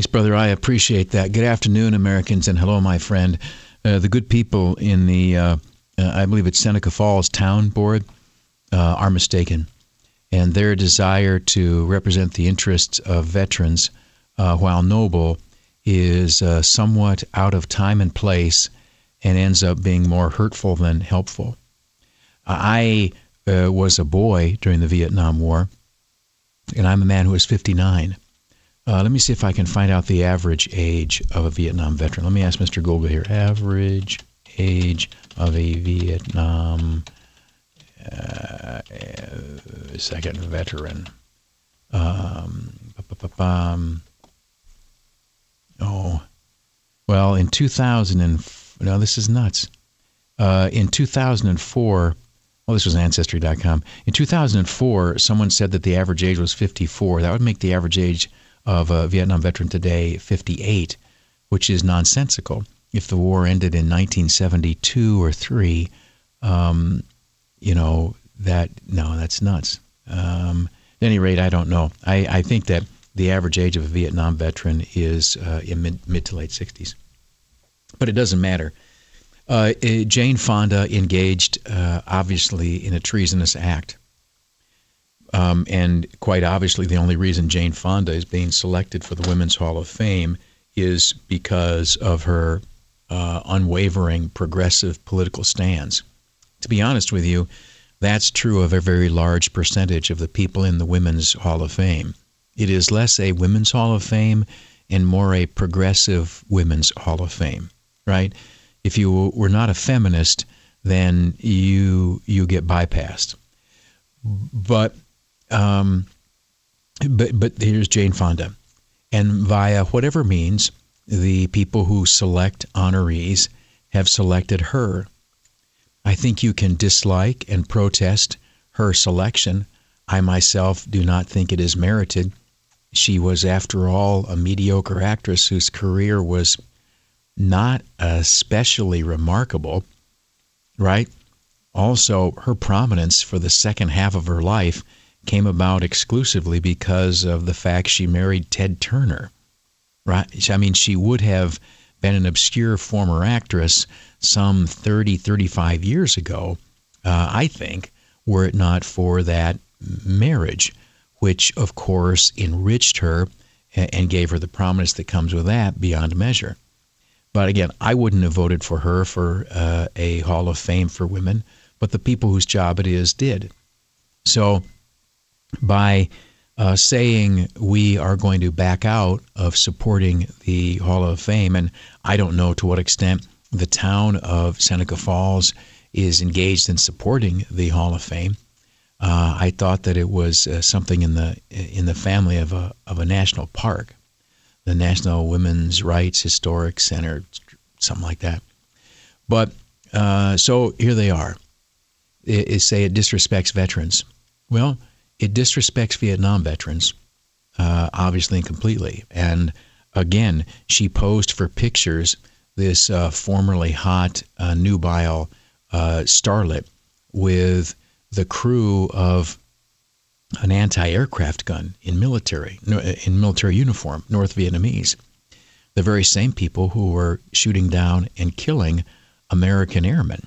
Thanks, brother. I appreciate that. Good afternoon, Americans, and hello, my friend. Uh, the good people in the, uh, uh, I believe it's Seneca Falls Town Board, uh, are mistaken. And their desire to represent the interests of veterans, uh, while noble, is uh, somewhat out of time and place and ends up being more hurtful than helpful. I was a boy during the Vietnam War, and I'm a man who is 59. Uh, let me see if I can find out the average age of a Vietnam veteran. Let me ask Mr. Google here. Average age of a Vietnam uh, second veteran. Um, oh, well, in 2000 and no, this is nuts. Uh, in 2004, well, this was Ancestry.com. In 2004, someone said that the average age was 54. That would make the average age of a Vietnam veteran today 58, which is nonsensical. If the war ended in 1972 or 3, um, you know, that, no, that's nuts. Um, at any rate, I don't know. I, I think that the average age of a Vietnam veteran is uh, in mid, mid to late 60s. But it doesn't matter. Uh, eh, Jane Fonda engaged, uh, obviously, in a treasonous act. Um, and quite obviously, the only reason Jane Fonda is being selected for the Women's Hall of Fame is because of her uh, unwavering progressive political stance. To be honest with you, that's true of a very large percentage of the people in the Women's Hall of Fame. It is less a Women's Hall of Fame and more a progressive Women's Hall of Fame, right? if you were not a feminist, then you you get bypassed. But um, but but here's Jane Fonda, and via whatever means, the people who select honorees have selected her. I think you can dislike and protest her selection. I myself do not think it is merited. She was, after all, a mediocre actress whose career was not especially remarkable, right? Also, her prominence for the second half of her life came about exclusively because of the fact she married Ted Turner, right? I mean, she would have been an obscure former actress some 30, 35 years ago, uh, I think, were it not for that marriage, which, of course, enriched her and gave her the prominence that comes with that beyond measure. But again, I wouldn't have voted for her for uh, a Hall of Fame for women, but the people whose job it is did. So by uh, saying we are going to back out of supporting the Hall of Fame, and I don't know to what extent the town of Seneca Falls is engaged in supporting the Hall of Fame. Uh, I thought that it was uh, something in the in the family of a of a national park the National Women's Rights Historic Center, something like that. But uh, so here they are. It, say it disrespects veterans. Well, it disrespects Vietnam veterans, uh, obviously and completely. And again, she posed for pictures this uh, formerly hot uh, nubile uh, starlet with the crew of an anti-aircraft gun in military in military uniform, North Vietnamese. The very same people who were shooting down and killing American airmen.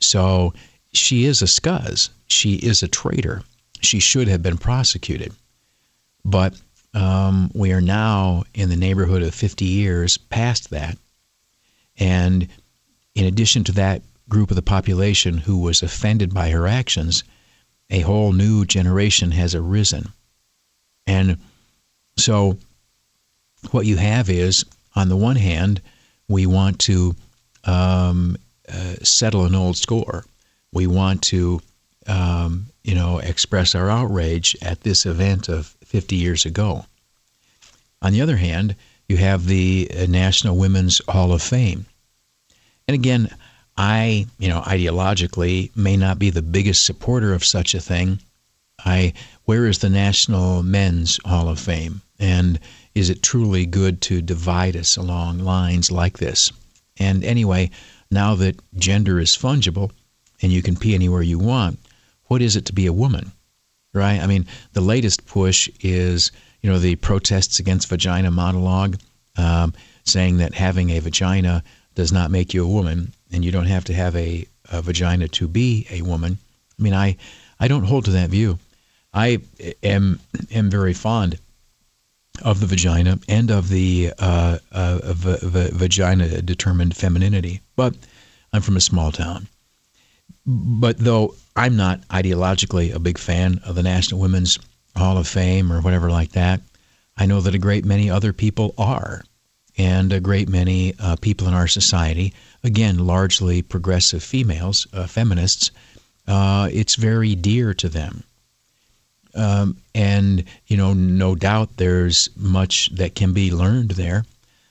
So she is a scuzz. She is a traitor. She should have been prosecuted. But um, we are now in the neighborhood of 50 years past that. And in addition to that group of the population who was offended by her actions, a whole new generation has arisen. And so what you have is, on the one hand, we want to um, uh, settle an old score. We want to, um, you know, express our outrage at this event of 50 years ago. On the other hand, you have the uh, National Women's Hall of Fame. And again, I, you know, ideologically may not be the biggest supporter of such a thing. I where is the National Men's Hall of Fame? And is it truly good to divide us along lines like this? And anyway, now that gender is fungible and you can pee anywhere you want, what is it to be a woman? Right? I mean, the latest push is, you know, the protests against vagina monologue um, saying that having a vagina does not make you a woman, and you don't have to have a, a vagina to be a woman. I mean, I, I don't hold to that view. I am am very fond of the vagina and of the uh, uh, v- v- vagina determined femininity, but I'm from a small town. But though I'm not ideologically a big fan of the National Women's Hall of Fame or whatever like that, I know that a great many other people are, and a great many uh, people in our society, again, largely progressive females, uh, feminists, uh, it's very dear to them. Um, and, you know, no doubt there's much that can be learned there.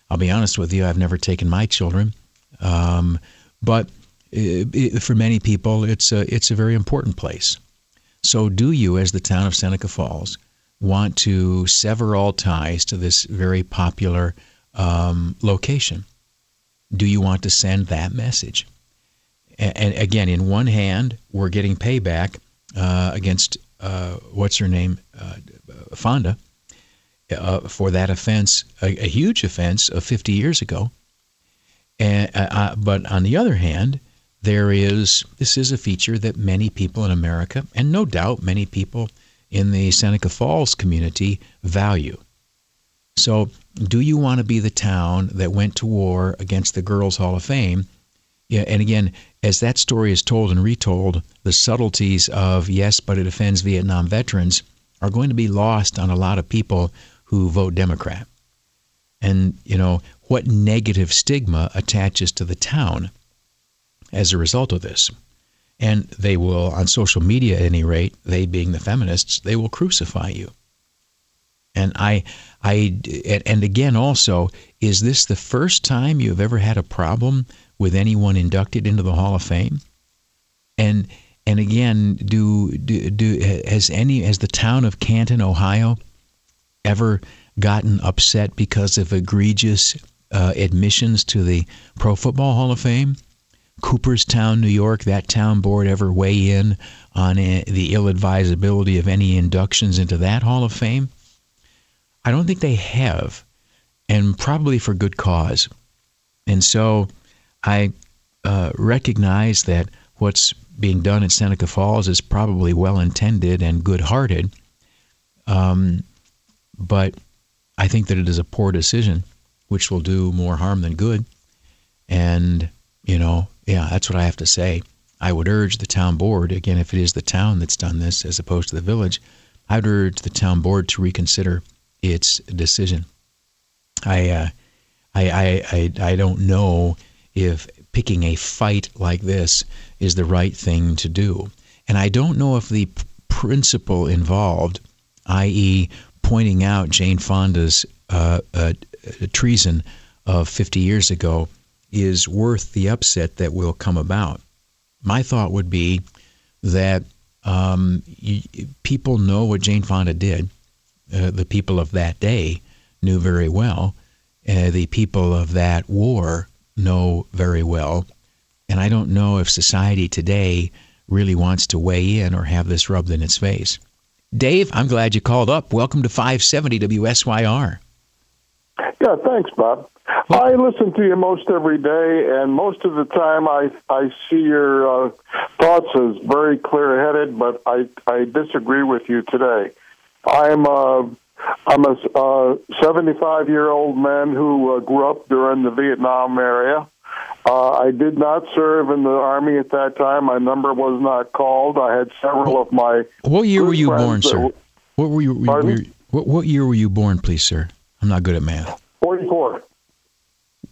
I'll be honest with you, I've never taken my children. Um, but it, it, for many people, it's a, it's a very important place. So, do you, as the town of Seneca Falls, want to sever all ties to this very popular um, location? Do you want to send that message? And, again, in one hand, we're getting payback uh, against uh, what's her name, uh, Fonda, uh, for that offense, a, a, huge offense of 50 years ago. And, uh, uh, but on the other hand, there is this is a feature that many people in America, and no doubt many people in the Seneca Falls community, value. So, do you want to be the town that went to war against the Girls Hall of Fame? Yeah, and again, as that story is told and retold, the subtleties of yes, but it offends Vietnam veterans are going to be lost on a lot of people who vote Democrat. And, you know, what negative stigma attaches to the town as a result of this. And they will, on social media at any rate, they being the feminists, they will crucify you. And I, I, and again, also, is this the first time you've ever had a problem with anyone inducted into the Hall of Fame? And and again, do do, do has any has the town of Canton, Ohio, ever gotten upset because of egregious uh, admissions to the Pro Football Hall of Fame? Cooperstown, New York, that town board ever weigh in on the ill advisability of any inductions into that Hall of Fame? I don't think they have, and probably for good cause. And so I uh, recognize that what's being done in Seneca Falls is probably well intended and good hearted. Um, but I think that it is a poor decision, which will do more harm than good. And, you know, yeah, that's what I have to say. I would urge the town board, again, if it is the town that's done this as opposed to the village, I would urge the town board to reconsider its decision. I, uh, I, I, I, I don't know if picking a fight like this is the right thing to do. And I don't know if the principle involved, i.e., pointing out Jane Fonda's uh, uh, treason of 50 years ago, is worth the upset that will come about. My thought would be that um, you, people know what Jane Fonda did. Uh, the people of that day knew very well. Uh, the people of that war know very well. And I don't know if society today really wants to weigh in or have this rubbed in its face. Dave, I'm glad you called up. Welcome to 570 WSYR. Yeah, thanks, Bob. Well, I listen to you most every day, and most of the time I I see your uh, thoughts as very clear-headed, but I I disagree with you today. I'm uh, I'm a 75 year old man who uh, grew up during the Vietnam area. Uh, I did not serve in the army at that time. My number was not called. I had several of my. What year were you born, sir? what were you? Were, what, what year were you born, please, sir? I'm not good at math. 44.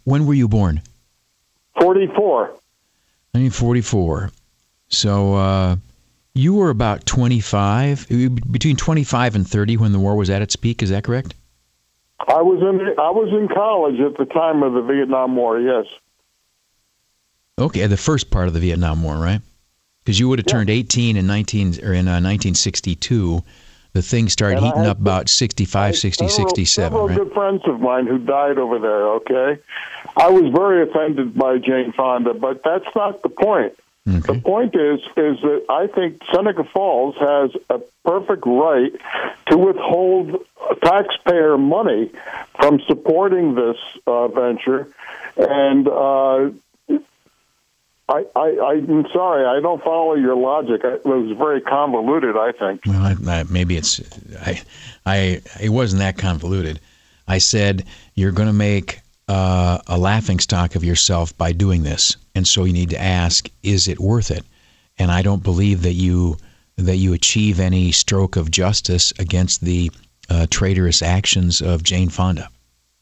When were you born? 44. 1944. So uh, you were about 25, between 25 and 30 when the war was at its peak. Is that correct? I was in I was in college at the time of the Vietnam War. Yes. Okay, the first part of the Vietnam War, right? Because you would have yeah. turned 18 in 19 or in uh, 1962. The thing started and heating up about 65, 60, several, 67. Several right? good friends of mine who died over there. Okay, I was very offended by Jane Fonda, but that's not the point. Okay. The point is, is that I think Seneca Falls has a perfect right to withhold taxpayer money from supporting this uh, venture, and uh, I, I, I'm sorry, I don't follow your logic. It was very convoluted. I think. Well, I, I, maybe it's, I, I, it wasn't that convoluted. I said you're going to make uh, a laughing stock of yourself by doing this, and so you need to ask, is it worth it? And I don't believe that you that you achieve any stroke of justice against the uh, traitorous actions of Jane Fonda.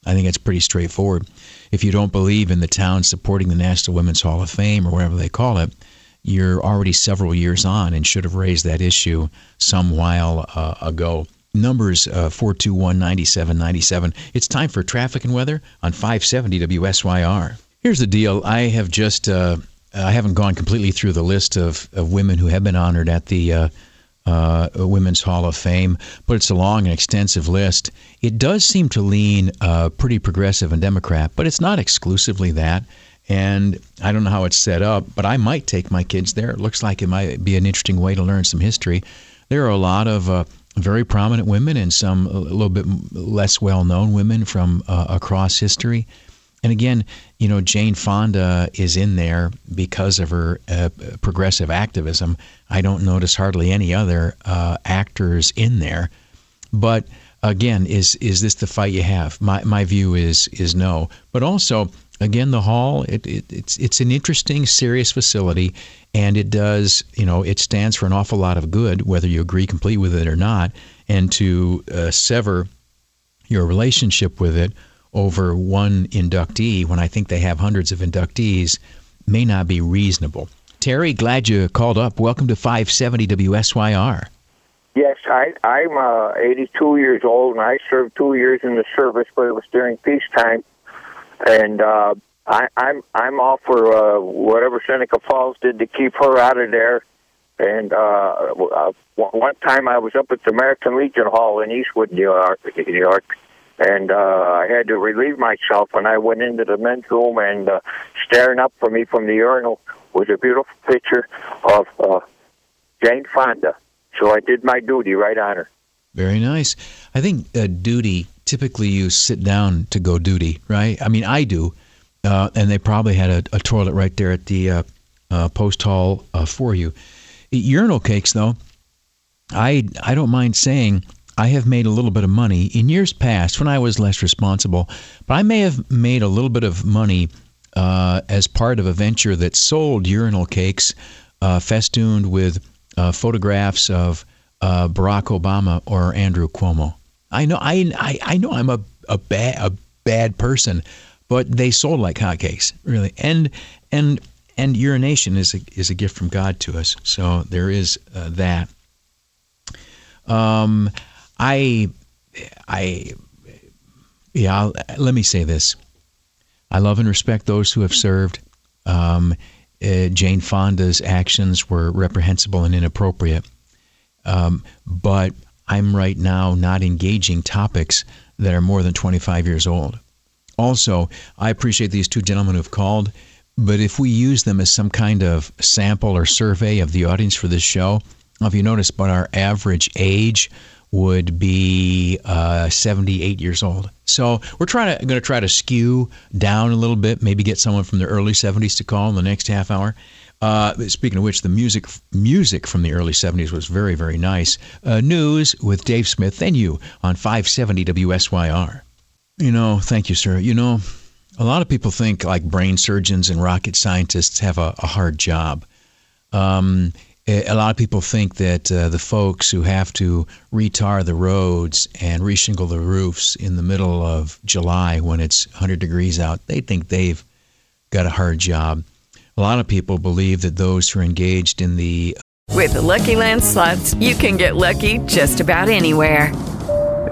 I think it's pretty straightforward. If you don't believe in the town supporting the National Women's Hall of Fame or whatever they call it, you're already several years on and should have raised that issue some while uh, ago. Numbers uh, 421 9797. It's time for traffic and weather on 570 WSYR. Here's the deal I have just, uh, I haven't gone completely through the list of, of women who have been honored at the uh, uh, Women's Hall of Fame, but it's a long and extensive list. It does seem to lean uh, pretty progressive and Democrat, but it's not exclusively that. And I don't know how it's set up, but I might take my kids there. It looks like it might be an interesting way to learn some history. There are a lot of uh, very prominent women and some a little bit less well known women from uh, across history. And again, you know, Jane Fonda is in there because of her uh, progressive activism. I don't notice hardly any other uh, actors in there. But again, is is this the fight you have? My my view is is no. But also, again, the hall it, it, it's it's an interesting, serious facility, and it does you know it stands for an awful lot of good, whether you agree completely with it or not. And to uh, sever your relationship with it over one inductee when I think they have hundreds of inductees may not be reasonable. Terry, glad you called up. Welcome to 570 WSYR. Yes, I, I'm uh, 82 years old, and I served two years in the service, but it was during peacetime. And uh, I, I'm I'm all for uh, whatever Seneca Falls did to keep her out of there. And uh, uh, one time I was up at the American Legion Hall in Eastwood, New York, New York and uh, I had to relieve myself. And I went into the men's room, and uh, staring up for me from the urinal was a beautiful picture of uh, Jane Fonda. So I did my duty right on her. Very nice. I think uh, duty typically you sit down to go duty, right? I mean, I do, uh, and they probably had a, a, toilet right there at the uh, uh post hall uh, for you. Urinal cakes, though, I I don't mind saying I have made a little bit of money in years past when I was less responsible, but I may have made a little bit of money uh, as part of a venture that sold urinal cakes uh, festooned with photographs of Barack Obama or Andrew Cuomo. I know I, I, I know I'm a, a bad a bad person, but they sold like hotcakes, really. And and and urination is a, is a gift from God to us. So there is uh, that. Um, I, I, yeah. I'll, let me say this: I love and respect those who have served. Um, uh, Jane Fonda's actions were reprehensible and inappropriate, um, but I'm right now not engaging topics that are more than 25 years old. Also, I appreciate these two gentlemen who've called, but if we use them as some kind of sample or survey of the audience for this show, if you notice, but our average age would be uh, 78 years old. So we're trying to going to try to skew down a little bit, maybe get someone from the early 70s to call in the next half hour. Uh, speaking of which, the music music from the early 70s was very very nice. Uh, news with Dave Smith and you on 570 WSYR. You know, thank you, sir. You know, a lot of people think like brain surgeons and rocket scientists have a, a hard job. Um, a lot of people think that uh, the folks who have to retar the roads and reshingle the roofs in the middle of July when it's 100 degrees out, they think they've got a hard job. A lot of people believe that those who are engaged in the with the Lucky Land slots, you can get lucky just about anywhere.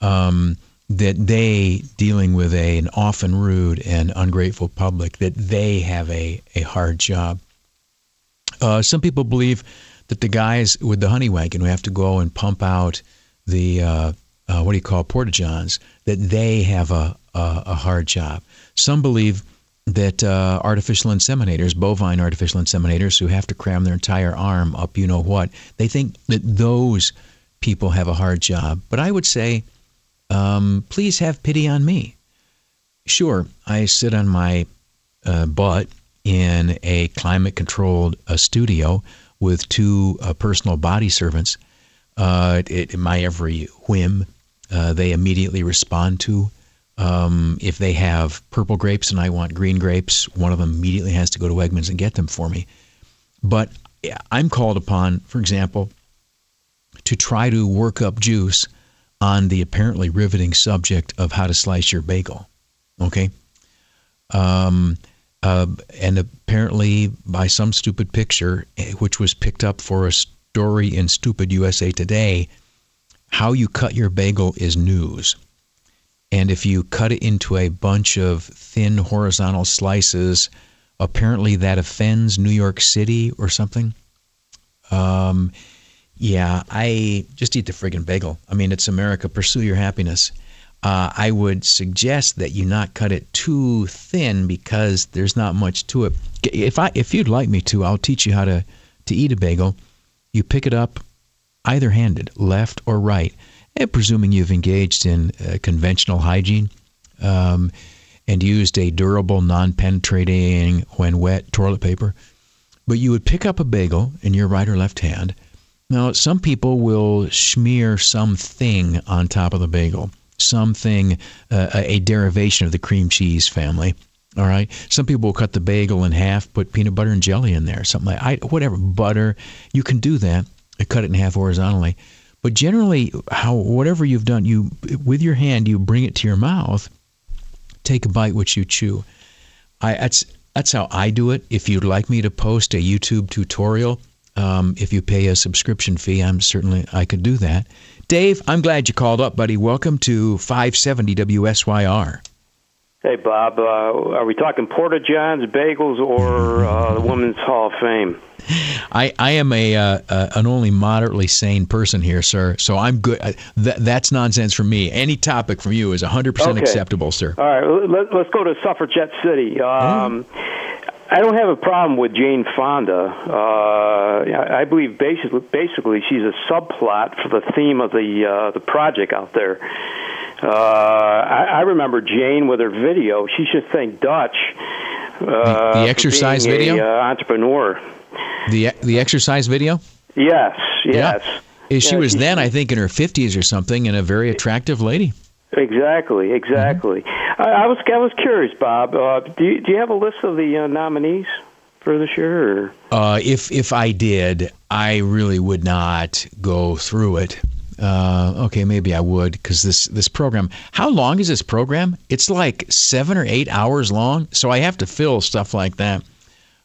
um, that they dealing with a, an often rude and ungrateful public, that they have a, a hard job. Uh, some people believe that the guys with the honey wagon who have to go and pump out the uh, uh, what do you call porta johns that they have a, a, a hard job. Some believe that uh, artificial inseminators, bovine artificial inseminators, who have to cram their entire arm up, you know what, they think that those people have a hard job. But I would say, um, please have pity on me. Sure, I sit on my uh, butt in a climate controlled uh, studio with two uh, personal body servants. Uh, it, my every whim, uh, they immediately respond to. Um, if they have purple grapes and I want green grapes, one of them immediately has to go to Wegmans and get them for me. But I'm called upon, for example, to try to work up juice on the apparently riveting subject of how to slice your bagel. Okay? Um, uh, and apparently, by some stupid picture, eh, which was picked up for a story in Stupid USA Today, how you cut your bagel is news. And if you cut it into a bunch of thin horizontal slices, apparently that offends New York City or something. Um, yeah, I just eat the friggin' bagel. I mean, it's America. Pursue your happiness. Uh, I would suggest that you not cut it too thin because there's not much to it. If I, if you'd like me to, I'll teach you how to to eat a bagel. You pick it up either-handed, left or right, and presuming you've engaged in uh, conventional hygiene um, and used a durable, non-penetrating, when wet, toilet paper. But you would pick up a bagel in your right or left hand. Now, some people will smear something on top of the bagel something, uh, a derivation of the cream cheese family. All right. Some people will cut the bagel in half, put peanut butter and jelly in there, something like I, whatever butter. You can do that. Cut it in half horizontally. But generally, how whatever you've done, you with your hand, you bring it to your mouth, take a bite, which you chew. I that's that's how I do it. If you'd like me to post a YouTube tutorial, um, if you pay a subscription fee, I'm certainly I could do that. Dave, I'm glad you called up, buddy. Welcome to 570 WSYR. Hey, Bob. Uh, are we talking Porta Johns, bagels, or uh, the Women's Hall of Fame? I, I am a uh, uh, an only moderately sane person here, sir. So I'm good. Uh, th- that's nonsense for me. Any topic from you is 100% Okay. acceptable, sir. All right, let, let's go to Suffragette City. Um, I don't have a problem with Jane Fonda. Uh, I believe basically, basically she's a subplot for the theme of the uh, the project out there. Uh, I, I remember Jane with her video. She should thank Dutch. Uh, The- the for exercise video? A, uh, entrepreneur. The the exercise video. Yes, yes. Yeah. She Yeah, was she- then, I think, in her 50s or something, and a very attractive lady. Exactly, exactly. Mm-hmm. I, I was I was curious, Bob. Uh, do you, do you have a list of the uh, nominees for this year? Or? Uh, if if I did, I really would not go through it. Uh, okay, maybe I would because this this program. How long is this program? It's like seven or eight hours long, so I have to fill stuff like that.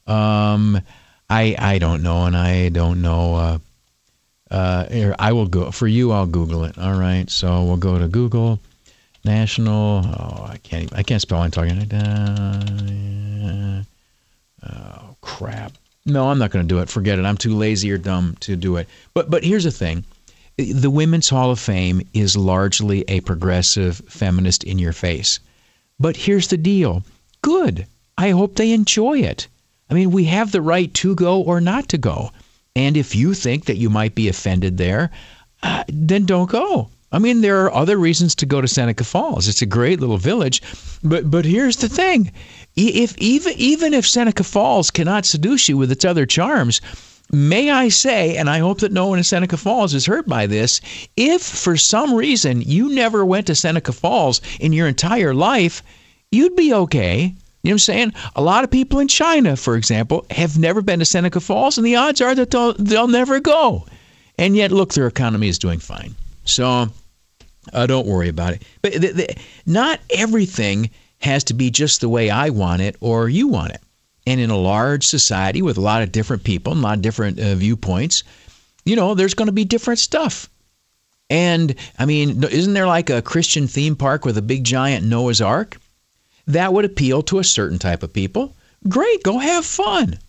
Um, I I don't know, and I don't know. Uh, uh, here, I will go for you. I'll Google it. All right, so we'll go to Google National. Oh, I can't. Even, I can't spell. I'm talking. Uh, oh crap. No, I'm not going to do it. Forget it. I'm too lazy or dumb to do it. But but here's the thing. The Women's Hall of Fame is largely a progressive feminist in your face. But here's the deal. Good. I hope they enjoy it. I mean, we have the right to go or not to go. And if you think that you might be offended there, uh, then don't go. I mean, there are other reasons to go to Seneca Falls. It's a great little village, but but here's the thing: if even even if Seneca Falls cannot seduce you with its other charms, may I say, and I hope that no one in Seneca Falls is hurt by this, if for some reason you never went to Seneca Falls in your entire life, you'd be okay. You know what I'm saying? A lot of people in China, for example, have never been to Seneca Falls, and the odds are that they'll, they'll never go. And yet, look, their economy is doing fine. So uh, don't worry about it. But not everything has to be just the way I want it or you want it. And in a large society with a lot of different people and a lot of different uh, viewpoints, you know, there's going to be different stuff. And I mean, isn't there like a Christian theme park with a big giant Noah's Ark? That would appeal to a certain type of people. Great, go have fun.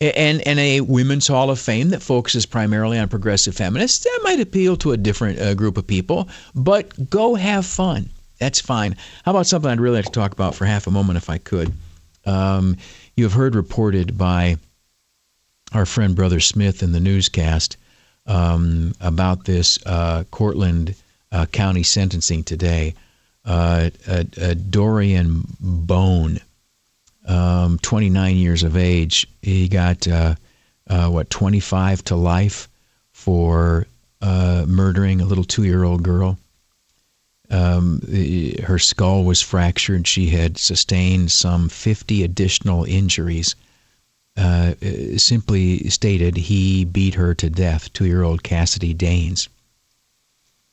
And, and a women's hall of fame that focuses primarily on progressive feminists, that might appeal to a different uh, group of people, but go have fun. That's fine. How about something I'd really like to talk about for half a moment if I could? Um, you have heard reported by our friend Brother Smith in the newscast um, about this uh, Cortland uh, County sentencing today. Uh, Dorian Bone, um, 29 years of age, he got uh, uh, what 25 to life for uh, murdering a little two-year-old girl. Um, her skull was fractured. She had sustained some 50 additional injuries uh, simply stated he beat her to death, two year old Cassidy Daines.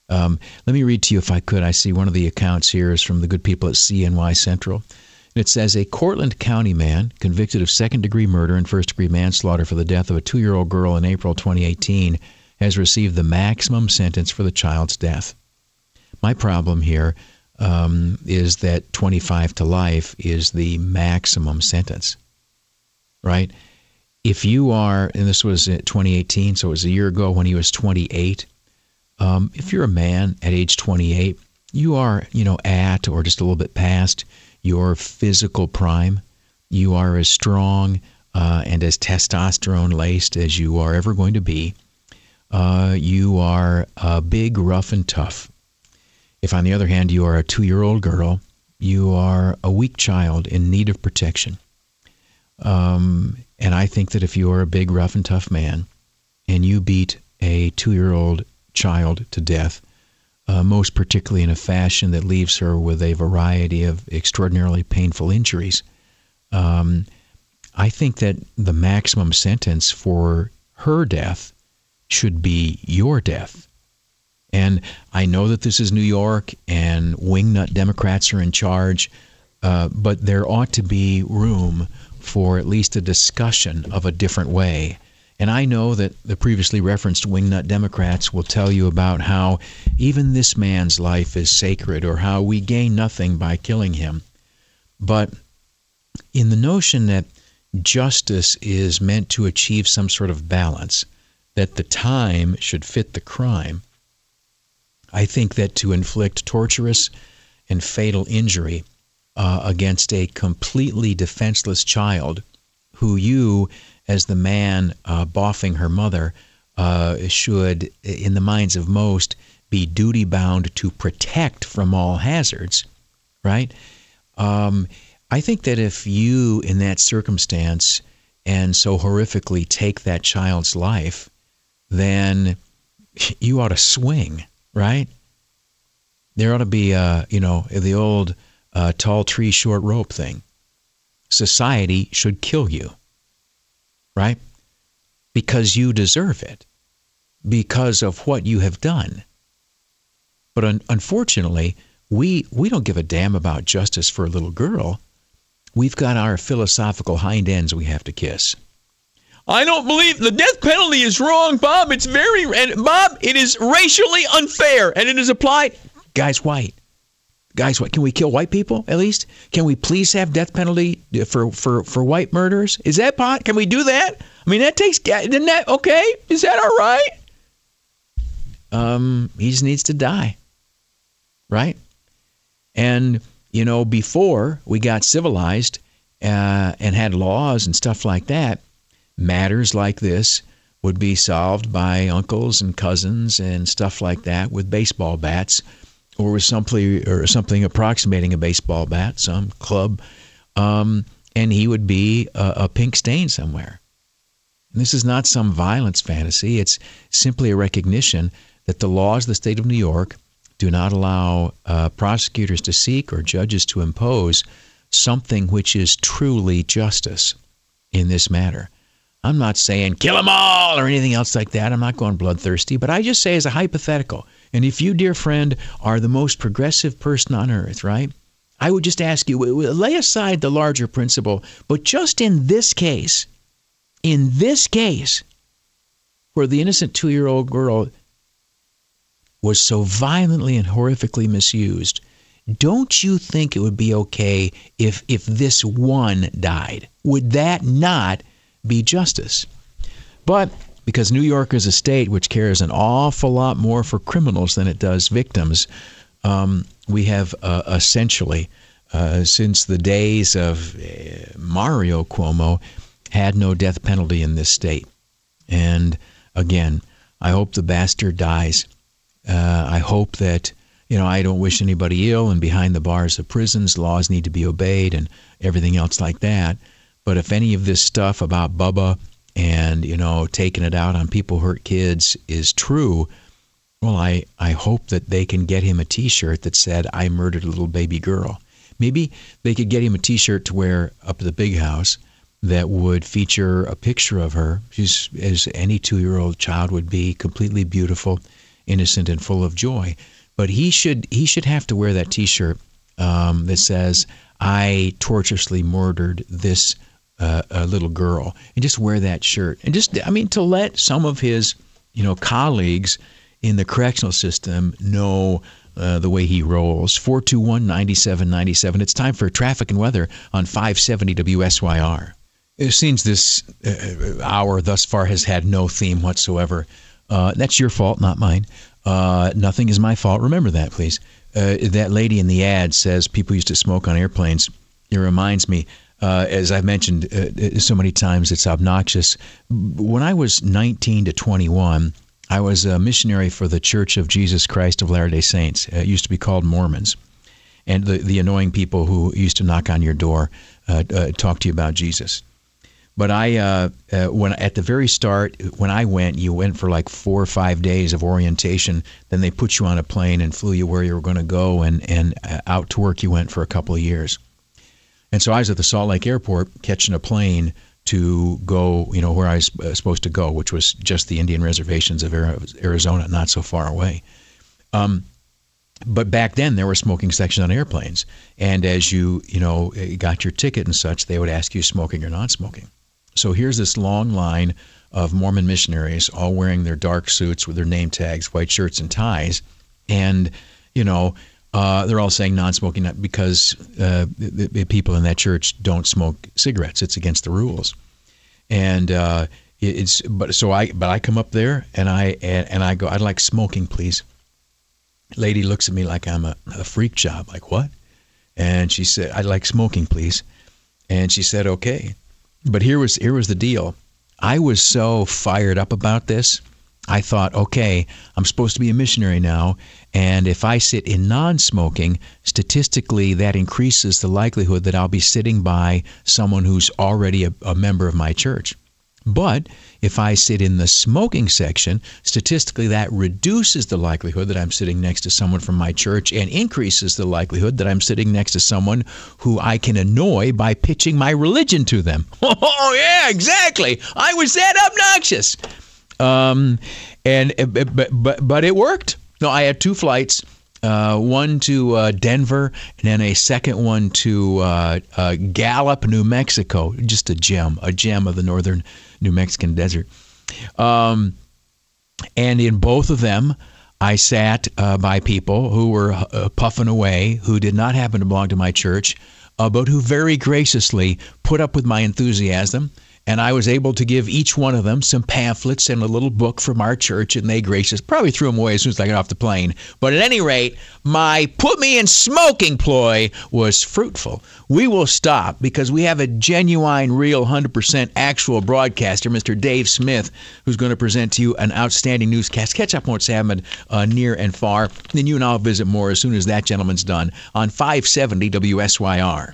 Um, let me read to you, if I could. I see one of the accounts here is from the good people at CNY Central. It says a Cortland County man convicted of second degree murder and first degree manslaughter for the death of a two year old girl in April 2018 has received the maximum sentence for the child's death. My problem here um, is that 25 to life is the maximum sentence right? If you are, and this was 2018, so it was a year ago when he was 28. Um, if you're a man at age 28, you are, you know, at or just a little bit past your physical prime. You are as strong uh, and as testosterone laced as you are ever going to be. Uh, you are uh, big, rough, and tough. If, on the other hand, you are a two year old girl, you are a weak child in need of protection. Um, and I think that if you are a big, rough, and tough man and you beat a two year old child to death, uh, most particularly in a fashion that leaves her with a variety of extraordinarily painful injuries, um, I think that the maximum sentence for her death should be your death. And I know that this is New York and wingnut Democrats are in charge, uh, but there ought to be room for at least a discussion of a different way. And I know that the previously referenced wingnut Democrats will tell you about how even this man's life is sacred or how we gain nothing by killing him. But in the notion that justice is meant to achieve some sort of balance, that the time should fit the crime, I think that to inflict torturous and fatal injury uh, against a completely defenseless child who you, as the man uh, boffing her mother, uh, should, in the minds of most, be duty bound to protect from all hazards, right? Um, I think that if you, in that circumstance, and so horrifically take that child's life, then you ought to swing, right? There ought to be, uh, you know, the old uh, tall tree, short rope thing. Society should kill you, right? Because you deserve it, because of what you have done. But un- unfortunately, we, we don't give a damn about justice for a little girl. We've got our philosophical hind ends we have to kiss. I don't believe the death penalty is wrong, Bob. It's very and Bob, it is racially unfair and it is applied. Guys, white guys, what can we kill white people at least? Can we please have death penalty for for for white murders? Is that pot? Can we do that? I mean, that takes. Isn't that okay? Is that all right? Um, he just needs to die, right? And you know, before we got civilized uh, and had laws and stuff like that, matters like this would be solved by uncles and cousins and stuff like that with baseball bats or with something or something approximating a baseball bat, some club, um, and he would be a, a pink stain somewhere. And this is not some violence fantasy. It's simply a recognition that the laws of the state of New York do not allow uh, prosecutors to seek or judges to impose something which is truly justice in this matter. I'm not saying kill them all or anything else like that. I'm not going bloodthirsty, but I just say as a hypothetical and if you, dear friend, are the most progressive person on earth, right? I would just ask you lay aside the larger principle, but just in this case, in this case, where the innocent two year old girl was so violently and horrifically misused, don't you think it would be okay if if this one died? Would that not be justice? But because New York is a state which cares an awful lot more for criminals than it does victims, um, we have uh, essentially, uh, since the days of uh, Mario Cuomo, had no death penalty in this state. And again, I hope the bastard dies. Uh, I hope that you know I don't wish anybody ill, and behind the bars of prisons, laws need to be obeyed, and everything else like that. But if any of this stuff about Bubba and you know taking it out on people who hurt kids is true, well, I I hope that they can get him a T-shirt that said "I murdered a little baby girl." Maybe they could get him a T-shirt to wear up at the big house that would feature a picture of her. She's as any two-year-old child would be, completely beautiful, innocent, and full of joy. But he should he should have to wear that T-shirt um, that says "I tortuously murdered this uh, a little girl," and just wear that shirt, and just I mean to let some of his you know colleagues in the correctional system know. Uh, the way he rolls. 421 9797. It's time for traffic and weather on 570 WSYR. It seems this uh, hour thus far has had no theme whatsoever. Uh, that's your fault, not mine. Uh, nothing is my fault. Remember that, please. Uh, that lady in the ad says people used to smoke on airplanes. It reminds me, uh, as I've mentioned uh, so many times, it's obnoxious. When I was 19 to 21, I was a missionary for the Church of Jesus Christ of Latter day Saints. It used to be called Mormons. And the, the annoying people who used to knock on your door talk to you about Jesus. But I, uh, uh, when at the very start, when I went, you went for like four or five days of orientation. Then they put you on a plane and flew you where you were going to go, and and uh, out to work you went for a couple of years. And so I was at the Salt Lake Airport catching a plane to go, you know, where I was uh, supposed to go, which was just the Indian reservations of Arizona, not so far away. Um, but back then there were smoking sections on airplanes, and as you, you know, got your ticket and such, they would ask you smoking or non-smoking. So here's this long line of Mormon missionaries, all wearing their dark suits with their name tags, white shirts, and ties. And, you know, uh, they're all saying non-smoking because uh, the, the, people in that church don't smoke cigarettes. It's against the rules. And uh, it's but so I but I come up there and I and, and, I go I'd like smoking please. Lady looks at me like I'm a, a freak job. Like what? And she said I'd like smoking please. And she said okay. But here was here was the deal. I was so fired up about this. I thought, okay, I'm supposed to be a missionary now, and if I sit in non-smoking, statistically that increases the likelihood that I'll be sitting by someone who's already a, a member of my church. But if I sit in the smoking section, statistically that reduces the likelihood that I'm sitting next to someone from my church and increases the likelihood that I'm sitting next to someone who I can annoy by pitching my religion to them. Oh, yeah, exactly. I was that obnoxious. Um, and but, but but it worked. No, I had two flights. Uh, one to uh, Denver, and then a second one to uh, uh Gallup, New Mexico. Just a gem, a gem of the northern New Mexican desert. Um, and in both of them, I sat uh, by people who were uh, puffing away, who did not happen to belong to my church, uh, but who very graciously put up with my enthusiasm and I was able to give each one of them some pamphlets and a little book from our church, and they gracious probably threw them away as soon as I got off the plane. But at any rate, my put me in smoking ploy was fruitful. We will stop because we have a genuine, real, 100% actual broadcaster, Mr. Dave Smith, who's going to present to you an outstanding newscast. Catch up on what's happened uh, near and far. Then you and I'll visit more as soon as that gentleman's done on 570 WSYR.